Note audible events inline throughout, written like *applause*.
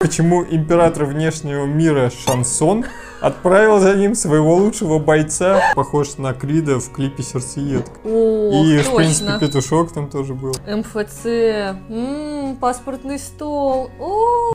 Почему император внешнего мира Шансон отправил за ним своего лучшего бойца, похож на Крида в клипе «Сердцеедка». О, И, точно. в принципе, петушок там тоже был. МФЦ, М, паспортный стол. О,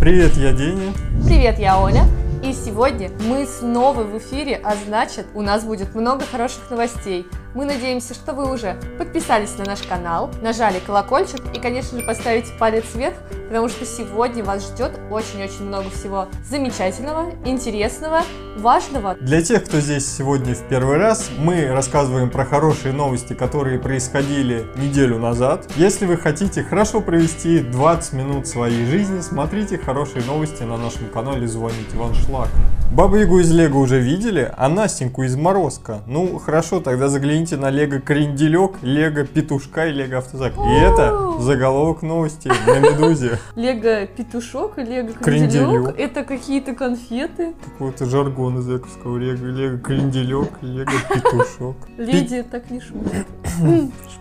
Привет, я Деня. Привет, я Оля. И сегодня мы снова в эфире, а значит, у нас будет много хороших новостей. Мы надеемся, что вы уже подписались на наш канал, нажали колокольчик и, конечно же, поставите палец вверх, потому что сегодня вас ждет очень-очень много всего замечательного, интересного, важного. Для тех, кто здесь сегодня в первый раз, мы рассказываем про хорошие новости, которые происходили неделю назад. Если вы хотите хорошо провести 20 минут своей жизни, смотрите хорошие новости на нашем канале «Звоните Ван Шлак». Бабу Ягу из Лего уже видели, а Настеньку из Морозка. Ну, хорошо, тогда загляните на Лего Кренделек, Лего Петушка и Лего Автозак. И это заголовок новости на Медузе. *laughs* Лего петушок и лего Кренделек. Это какие-то конфеты. Какой-то жаргон из Эковского Лего. Лего Кренделек, Лего Петушок. *laughs* Леди так не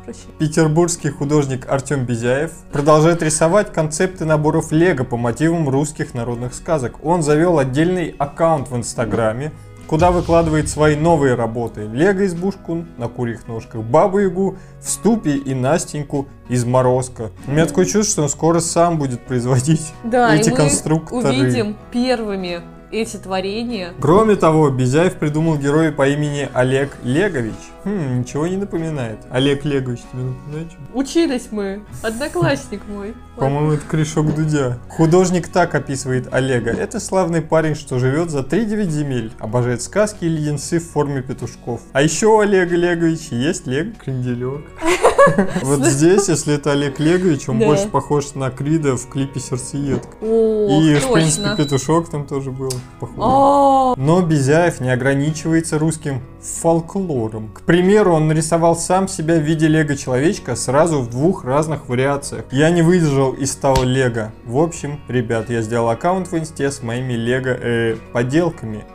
прощения. Петербургский художник Артем Безяев продолжает рисовать концепты наборов лего по мотивам русских народных сказок. Он завел отдельный аккаунт в Инстаграме, куда выкладывает свои новые работы. Лего-избушку на курьих ножках, Бабу-Ягу в ступе и Настеньку из Морозка. У меня такое чувство, что он скоро сам будет производить *laughs* Да, эти и мы конструкторы. увидим первыми эти творения. Кроме того, Безяев придумал героя по имени Олег Легович. Хм, ничего не напоминает. Олег Легович тебе напоминает? Учились мы. Одноклассник мой. По-моему, это корешок Дудя. Художник так описывает Олега. Это славный парень, что живет за 3-9 земель, обожает сказки и леденцы в форме петушков. А еще у Олега Леговича есть Лего Кренделек. *laughs* Вот здесь, если это Олег Легович, он больше похож на Крида в клипе «Сердцеедка». И, в принципе, петушок там тоже был похож. О, Но Безяев не ограничивается русским фолклором. К примеру, он нарисовал сам себя в виде лего-человечка сразу в двух разных вариациях. Я не выдержал и стал лего. В общем, ребят, я сделал аккаунт в инсте с моими лего э.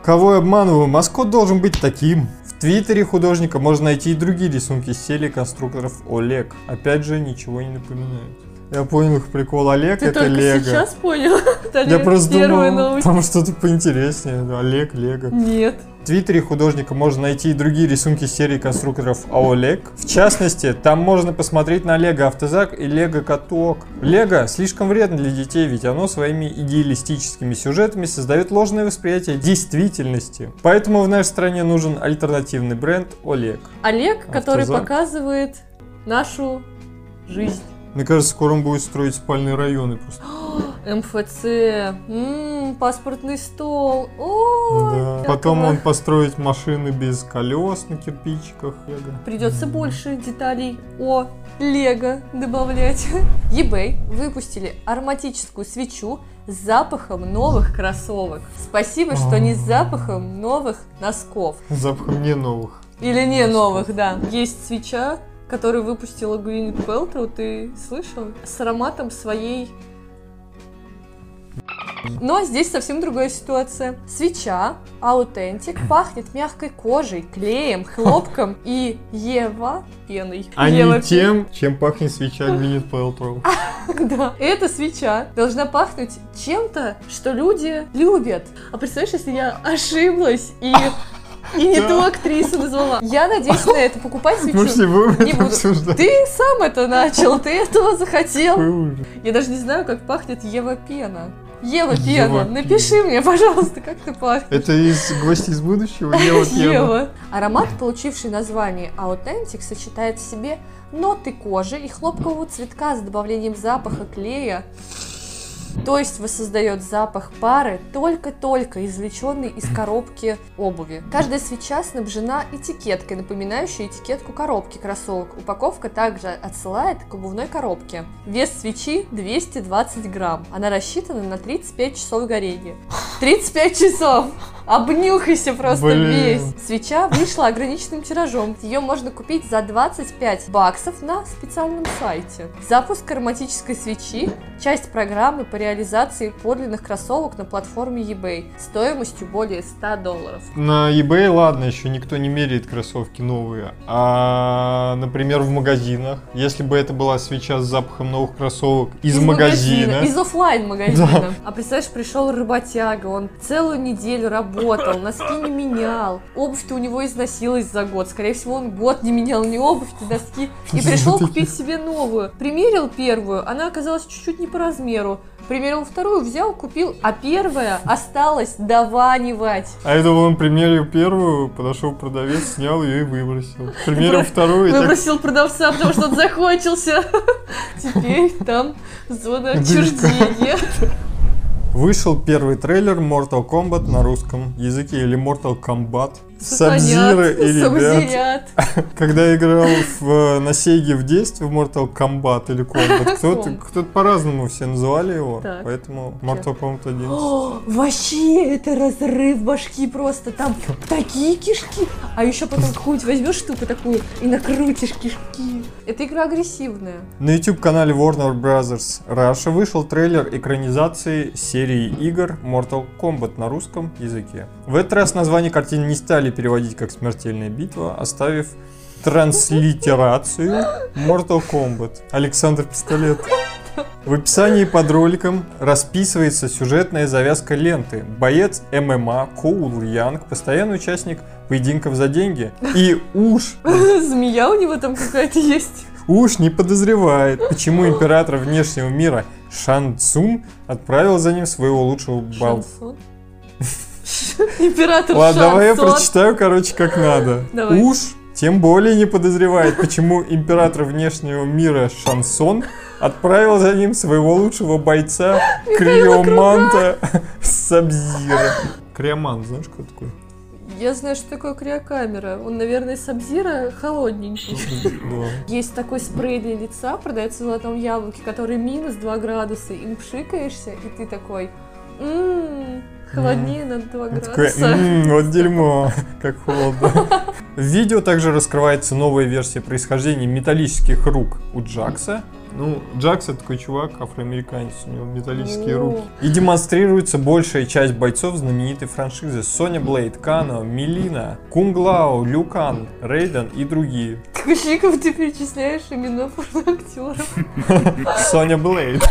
Кого я обманываю? Маскот должен быть таким. В твиттере художника можно найти и другие рисунки серии конструкторов Олег. Опять же, ничего не напоминает. Я понял их прикол. Олег ты это только лего. сейчас понял? *laughs* Я просто думал, новость. там что-то поинтереснее. Олег, Лего. Нет. В твиттере художника можно найти и другие рисунки серии конструкторов Олег. В частности, там можно посмотреть на Лего Автозак и Лего Каток. Лего слишком вредно для детей, ведь оно своими идеалистическими сюжетами создает ложное восприятие действительности. Поэтому в нашей стране нужен альтернативный бренд Олег. Олег, который показывает нашу жизнь. Мне кажется, скоро он будет строить спальные районы просто. *gasps* МФЦ, М, паспортный стол. Ой, Да. Потом он построить машины без колес на кирпичиках. Лего. Придется больше деталей о Лего добавлять. *laughs* eBay выпустили ароматическую свечу с запахом новых кроссовок. Спасибо, что не с запахом новых носков. С запахом не новых. Или не новых, да. Есть свеча, которую выпустила Gwyneth Paltrow, ты слышал? С ароматом своей... Но здесь совсем другая ситуация. Свеча, аутентик, пахнет мягкой кожей, клеем, хлопком и Ева пеной. А Ева не тем, чем пахнет свеча Gwyneth *laughs* Paltrow. Да, эта свеча должна пахнуть чем-то, что люди любят. А представляешь, если я ошиблась и, и не ту актрису назвала? Я надеюсь на это. Покупать *laughs* свечу все будем не буду. обсуждать. Ты сам это начал, ты этого захотел. Я даже не знаю, как пахнет Ева Пена. Ева Пена. напиши мне, пожалуйста, как ты пахнешь. Это из «Гости из будущего» Ева *laughs* Пена. Ева. Аромат, получивший название Authentic, сочетает в себе ноты кожи и хлопкового цветка с добавлением запаха клея. То есть воссоздает запах пары, только-только извлеченный из коробки обуви. Каждая свеча снабжена этикеткой, напоминающей этикетку коробки кроссовок. Упаковка также отсылает к обувной коробке. Вес свечи 220 грамм. Она рассчитана на 35 часов горения. 35 часов! Обнюхайся просто Блин. весь. Свеча вышла ограниченным тиражом. Ее можно купить за 25 баксов на специальном сайте. Запуск ароматической свечи – часть программы по реализации подлинных кроссовок на платформе eBay стоимостью более 100 долларов. На eBay, ладно, еще никто не меряет кроссовки новые. А, например, в магазинах, если бы это была свеча с запахом новых кроссовок из, магазина. Из оффлайн магазина. А представляешь, пришел работяга, он целую неделю работал, носки не менял. Обувь-то у него износилась за год. Скорее всего, он год не менял ни обувь, ни носки. И пришел купить себе новую. Примерил первую, она оказалась чуть-чуть не по размеру. Примерил вторую, взял, купил, а первая осталась дованивать. А это он примерил первую, подошел продавец, снял ее и выбросил. Примерил вторую и Выбросил продавца, потому что он закончился. *laughs* Теперь там зона отчуждения. Вышел первый трейлер Mortal Kombat на русском языке или Mortal Kombat. Сабзира и ребят. Когда играл в, на Сеге в детстве в Mortal Kombat или Kombat, кто-то, кто-то по-разному все называли его, Так. поэтому Mortal Kombat 11. О, вообще, это разрыв башки просто. Там такие кишки. А еще потом какую-нибудь возьмешь штуку такую и накрутишь кишки. Эта игра агрессивная. На YouTube-канале Warner Bros. Russia вышел трейлер экранизации серии игр Mortal Kombat на русском языке. В этот раз название картины не стали переводить как «Смертельная битва», оставив транслитерацию Mortal Kombat. Александр Пистолет. В описании под роликом расписывается сюжетная завязка ленты. Боец ММА Коул Янг, постоянный участник поединков за деньги. И уж *laughs* Змея у него там какая-то есть. Уж не подозревает, почему император внешнего мира Шан Цун отправил за ним своего лучшего бал. Шансон. *laughs* *laughs* Император Ладно, давай я прочитаю, короче, как надо. Уж тем более не подозревает, почему император внешнего мира Шансон отправил за ним своего лучшего бойца Криоманта Сабзира. Криомант, знаешь, кто такой? Я знаю, что такое криокамера. Он, наверное, Сабзира холодненький. Да. Есть такой спрей для лица, продается в золотом яблоке, который минус 2 градуса. Им пшикаешься, и ты такой, ммм, холоднее на 2 Он такой, градуса. «М, вот дерьмо, *laughs* как холодно. В видео также раскрывается новая версия происхождения металлических рук у Джакса. Ну, Джакс это такой чувак, афроамериканец, у него металлические руки. И демонстрируется большая часть бойцов знаменитой франшизы. Соня Блейд, Кано, Милина, Кунглао, Люкан, Рейден и другие. Такой шиков ты перечисляешь имена *laughs* порноактеров. Соня Блейд.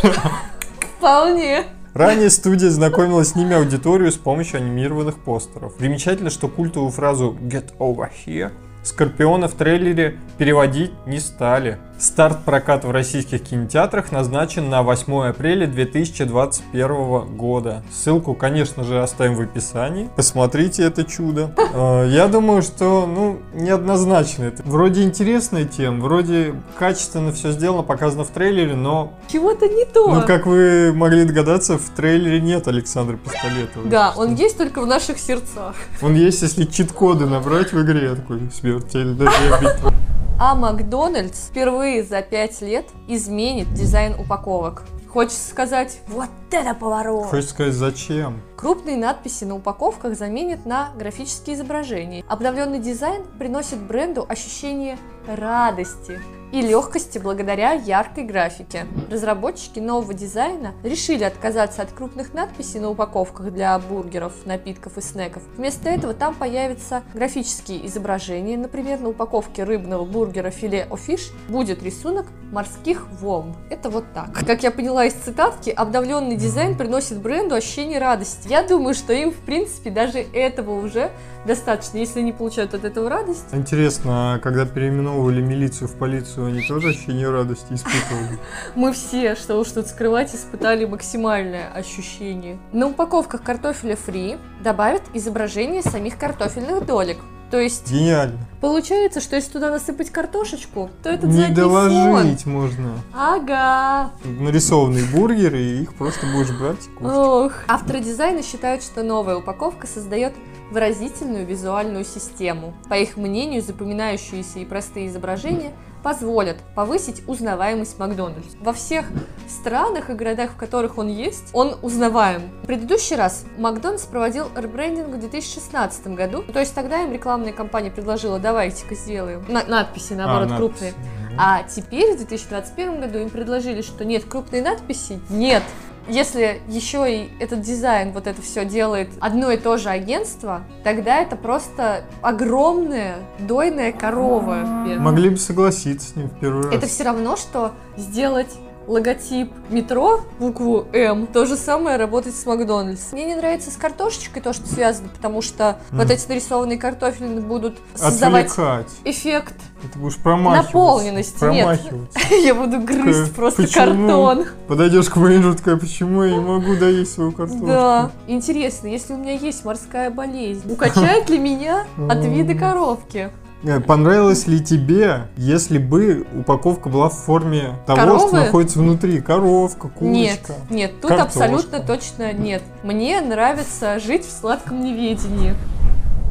Вполне. Ранее студия знакомила с ними аудиторию с помощью анимированных постеров. Примечательно, что культовую фразу «Get over here» Скорпиона в трейлере переводить не стали. Старт проката в российских кинотеатрах назначен на 8 апреля 2021 года. Ссылку, конечно же, оставим в описании. Посмотрите это чудо. Э, Я думаю, что, ну, неоднозначно. Это вроде интересная тема, вроде качественно все сделано, показано в трейлере, но, Чего-то не то. ну, как вы могли догадаться, в трейлере нет Александра Пистолетова. Да, он есть только в наших сердцах. Он есть, если чит-коды набрать в игре, такой смертельная битва. А Макдональдс впервые за 5 лет изменит дизайн упаковок. Хочется сказать, вот это поворот! Хочешь сказать, зачем? Крупные надписи на упаковках заменят на графические изображения. Обновленный дизайн приносит бренду ощущение радости и легкости благодаря яркой графике. Разработчики нового дизайна решили отказаться от крупных надписей на упаковках для бургеров, напитков и снеков. Вместо этого там появятся графические изображения. Например, на упаковке рыбного бургера Filet-O-Fish будет рисунок морских волн. Это вот так. Как я поняла из цитатки, обновленный дизайн приносит бренду ощущение радости. Я думаю, что им, в принципе, даже этого уже достаточно, если они получают от этого радость. Интересно, а когда переименовывали милицию в полицию, они тоже ощущение радости испытывали? *laughs* Мы все, что уж тут скрывать, испытали максимальное ощущение. На упаковках картофеля фри добавят изображение самих картофельных долек. То есть Гениально. получается, что если туда насыпать картошечку, то этот Не задний фон. доложить можно. Ага. Нарисованные бургеры, и их просто будешь брать и кушать. Ох. Авторы дизайна считают, что новая упаковка создает выразительную визуальную систему. По их мнению, запоминающиеся и простые изображения позволят повысить узнаваемость Макдональдс. Во всех странах и городах, в которых он есть, он узнаваем. В предыдущий раз Макдональдс проводил ребрендинг в 2016 году, то есть тогда им рекламная кампания предложила, давайте-ка сделаем на- надписи, наоборот, А, крупные. надпись. А теперь, в 2021 году, им предложили, что нет, крупные надписи нет. Если еще и этот дизайн, вот это все делает одно и то же агентство, тогда это просто огромная дойная корова. Могли бы согласиться с ним в первый раз. Это все равно, что сделать логотип метро, букву М, то же самое работать с Макдональдс. Мне не нравится с картошечкой то, что связано, потому что Мгм. вот эти нарисованные картофелины будут создавать Отвлекать. эффект. Ты будешь промахиваться. Наполненности нет. Промахиваться. *laughs* Я буду грызть К- просто почему? картон. Подойдешь к менеджеру, такая, почему я не могу доесть свою картошку? Да. Интересно, если у меня есть морская болезнь, укачает *laughs* ли меня от вида коровки? Э, Понравилось ли тебе, если бы упаковка была в форме того, Коровы? что находится внутри? Коровка, Нет, курочка. нет, тут Картошка. абсолютно точно нет. Мне нравится жить в сладком неведении.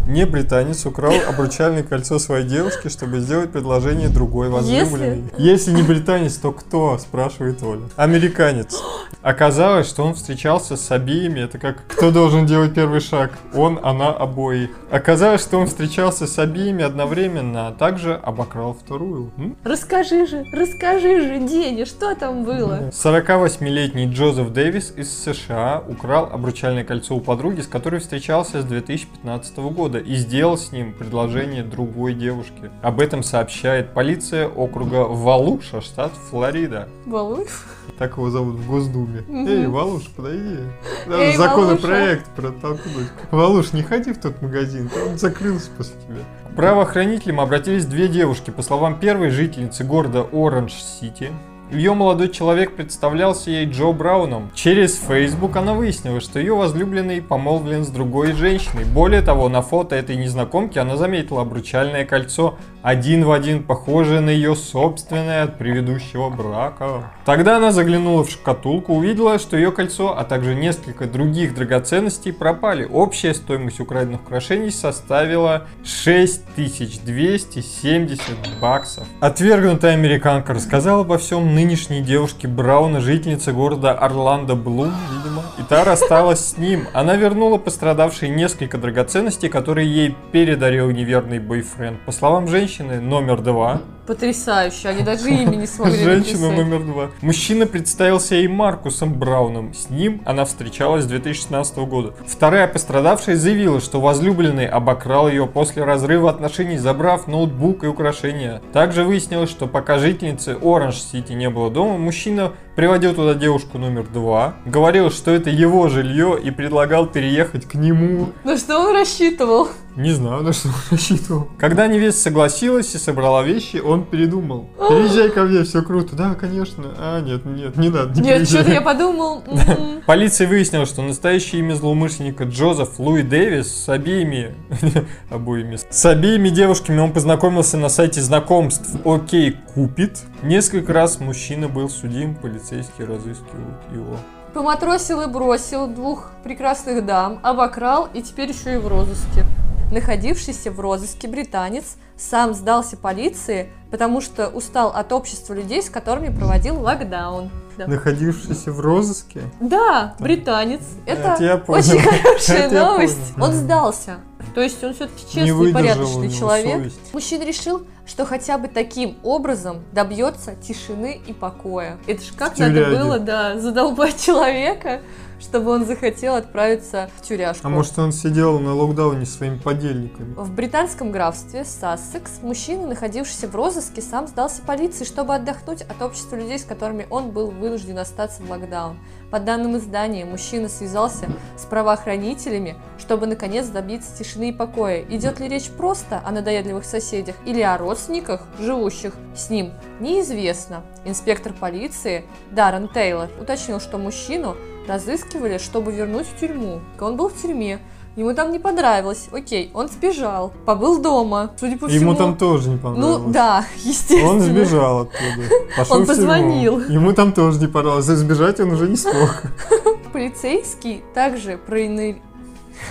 Не британец украл обручальное кольцо своей девушки, чтобы сделать предложение другой возлюбленной. Если не британец, то кто? Спрашивает Оля. Американец. Оказалось, что он встречался с обеими. Это как кто должен делать первый шаг? Он, она, обоих. Оказалось, что он встречался с обеими одновременно, а также обокрал вторую. М? Расскажи же, расскажи же, Деня, что там было? 48-летний Джозеф Дэвис из США украл обручальное кольцо у подруги, с которой встречался с 2015 года и сделал с ним предложение другой девушке. Об этом сообщает полиция округа Валуша, штат Флорида. Балуев? Так его зовут в Госдуме. Эй, Валуш, подойди. Надо Эй, законопроект протолкнуть. Валуш, не ходи в тот магазин, он закрылся после тебя. К правоохранителям обратились две девушки. По словам первой жительницы города Оранж-Сити, ее молодой человек представлялся ей Джо Брауном. Через Facebook она выяснила, что ее возлюбленный помолвлен с другой женщиной. Более того, на фото этой незнакомки она заметила обручальное кольцо, один в один похожее на ее собственное от предыдущего брака. Тогда она заглянула в шкатулку, увидела, что ее кольцо, а также несколько других драгоценностей пропали. Общая стоимость украденных украшений составила 6270 баксов. Отвергнутая американка рассказала обо всем нынешней девушке Брауна, жительнице города Орландо Блум, видимо, и та рассталась с ним. Она вернула пострадавшей несколько драгоценностей, которые ей передарил неверный бойфренд. По словам женщины номер два, Потрясающе, они даже имя не смогли Женщина написать. номер два. Мужчина представился ей Маркусом Брауном. С ним она встречалась с 2016 года. Вторая пострадавшая заявила, что возлюбленный обокрал ее после разрыва отношений, забрав ноутбук и украшения. Также выяснилось, что пока жительницы Оранж-Сити не было дома, мужчина приводил туда девушку номер два, говорил, что это его жилье и предлагал переехать к нему. На что он рассчитывал? Не знаю, на что он рассчитывал. Когда невеста согласилась и собрала вещи, он передумал. Переезжай ко мне, все круто. Да, конечно. А, нет, нет, не надо. Не Нет, что-то я подумал. *laughs* м-м. Полиция выяснила, что настоящее имя злоумышленника Джозеф Луи Дэвис с обеими, *laughs* обоими, с обеими девушками он познакомился на сайте знакомств OK Cupid. Несколько раз мужчина был судим, полицейские разыскивают его. Поматросил и бросил двух прекрасных дам, обокрал и теперь еще и в розыске. Находившийся в розыске британец сам сдался полиции, потому что устал от общества людей, с которыми проводил локдаун. Да, Находившийся в розыске. Да, британец. Это, Это я понял. очень хорошая Это я новость. понял. Он сдался. То есть он все-таки честный, порядочный человек. совесть. Мужчина решил, что хотя бы таким образом добьется тишины и покоя. Это ж как В надо было, да, задолбать человека, чтобы он захотел отправиться в тюряшку. А может он сидел на локдауне с своими подельниками? В британском графстве Сассекс мужчина, находившийся в розыске, сам сдался полиции, чтобы отдохнуть от общества людей, с которыми он был вынужден остаться в локдаун. По данным издания, мужчина связался с правоохранителями, чтобы наконец добиться тишины и покоя. Идет ли речь просто о надоедливых соседях или о родственниках, живущих с ним, неизвестно. Инспектор полиции Даррен Тейлор уточнил, что мужчину разыскивали, чтобы вернуть в тюрьму. Он был в тюрьме, ему там не понравилось. Окей, он сбежал, побыл дома. Судя по всему... Ему там тоже не понравилось. Ну да, естественно. Он сбежал оттуда. Пошел *laughs* Он позвонил. Ему там тоже не понравилось. Сбежать он уже не смог. *laughs* Полицейский также проинер...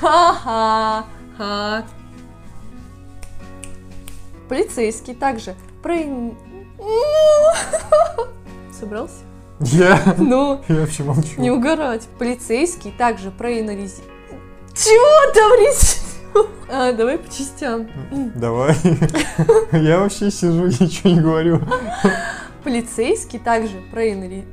Ха-ха-ха. Полицейский также проин... *laughs* Собрался? Я... Ну, Я вообще молчу. не угорать. Полицейский также проанализировал... Чего там речь? А, давай по частям. Давай. *laughs* Я вообще сижу, *laughs* ничего не говорю. Полицейский также проинали...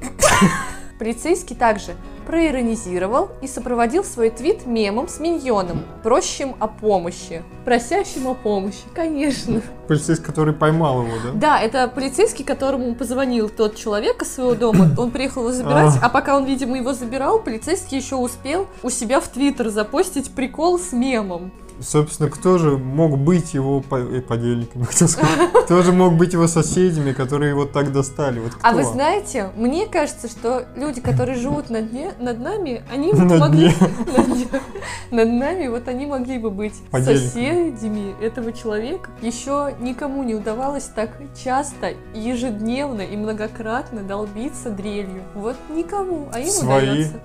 *laughs* Полицейский также проиронизировал и сопроводил свой твит мемом с миньоном, просящим о помощи. Просящим о помощи, конечно. Полицейский, который поймал его, да? Да, это полицейский, которому позвонил тот человек из своего дома. Он приехал его забирать, а пока он, видимо, его забирал, полицейский еще успел у себя в Твиттер запостить прикол с мемом. Собственно, кто же мог быть его по- э, подельниками, *laughs* хотел сказать? Кто же мог быть его соседями, которые его так достали? Вот кто? А вы знаете, мне кажется, что люди, которые живут на дне, над нами, они вот На могли... дне. *laughs* на дне- Над нами, вот они могли бы быть соседями этого человека. Еще никому не удавалось так часто, ежедневно и многократно долбиться дрелью. Вот никому, а им Свои. удается.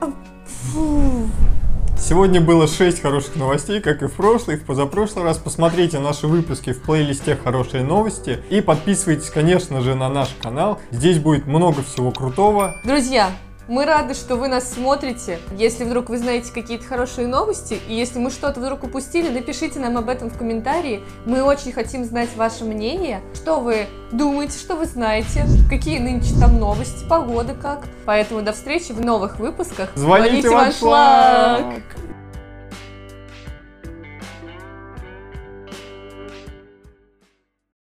А, фу. Сегодня было 6 хороших новостей, как и в прошлый, в позапрошлый раз. Посмотрите наши выпуски в плейлисте «Хорошие новости» и подписывайтесь, конечно же, на наш канал. Здесь будет много всего крутого. Друзья, мы рады, что вы нас смотрите. Если вдруг вы знаете какие-то хорошие новости, и если мы что-то вдруг упустили, напишите нам об этом в комментарии. Мы очень хотим знать ваше мнение, что вы думаете, что вы знаете, какие нынче там новости, погода как. Поэтому до встречи в новых выпусках. Звоните в в аншлаг! аншлаг!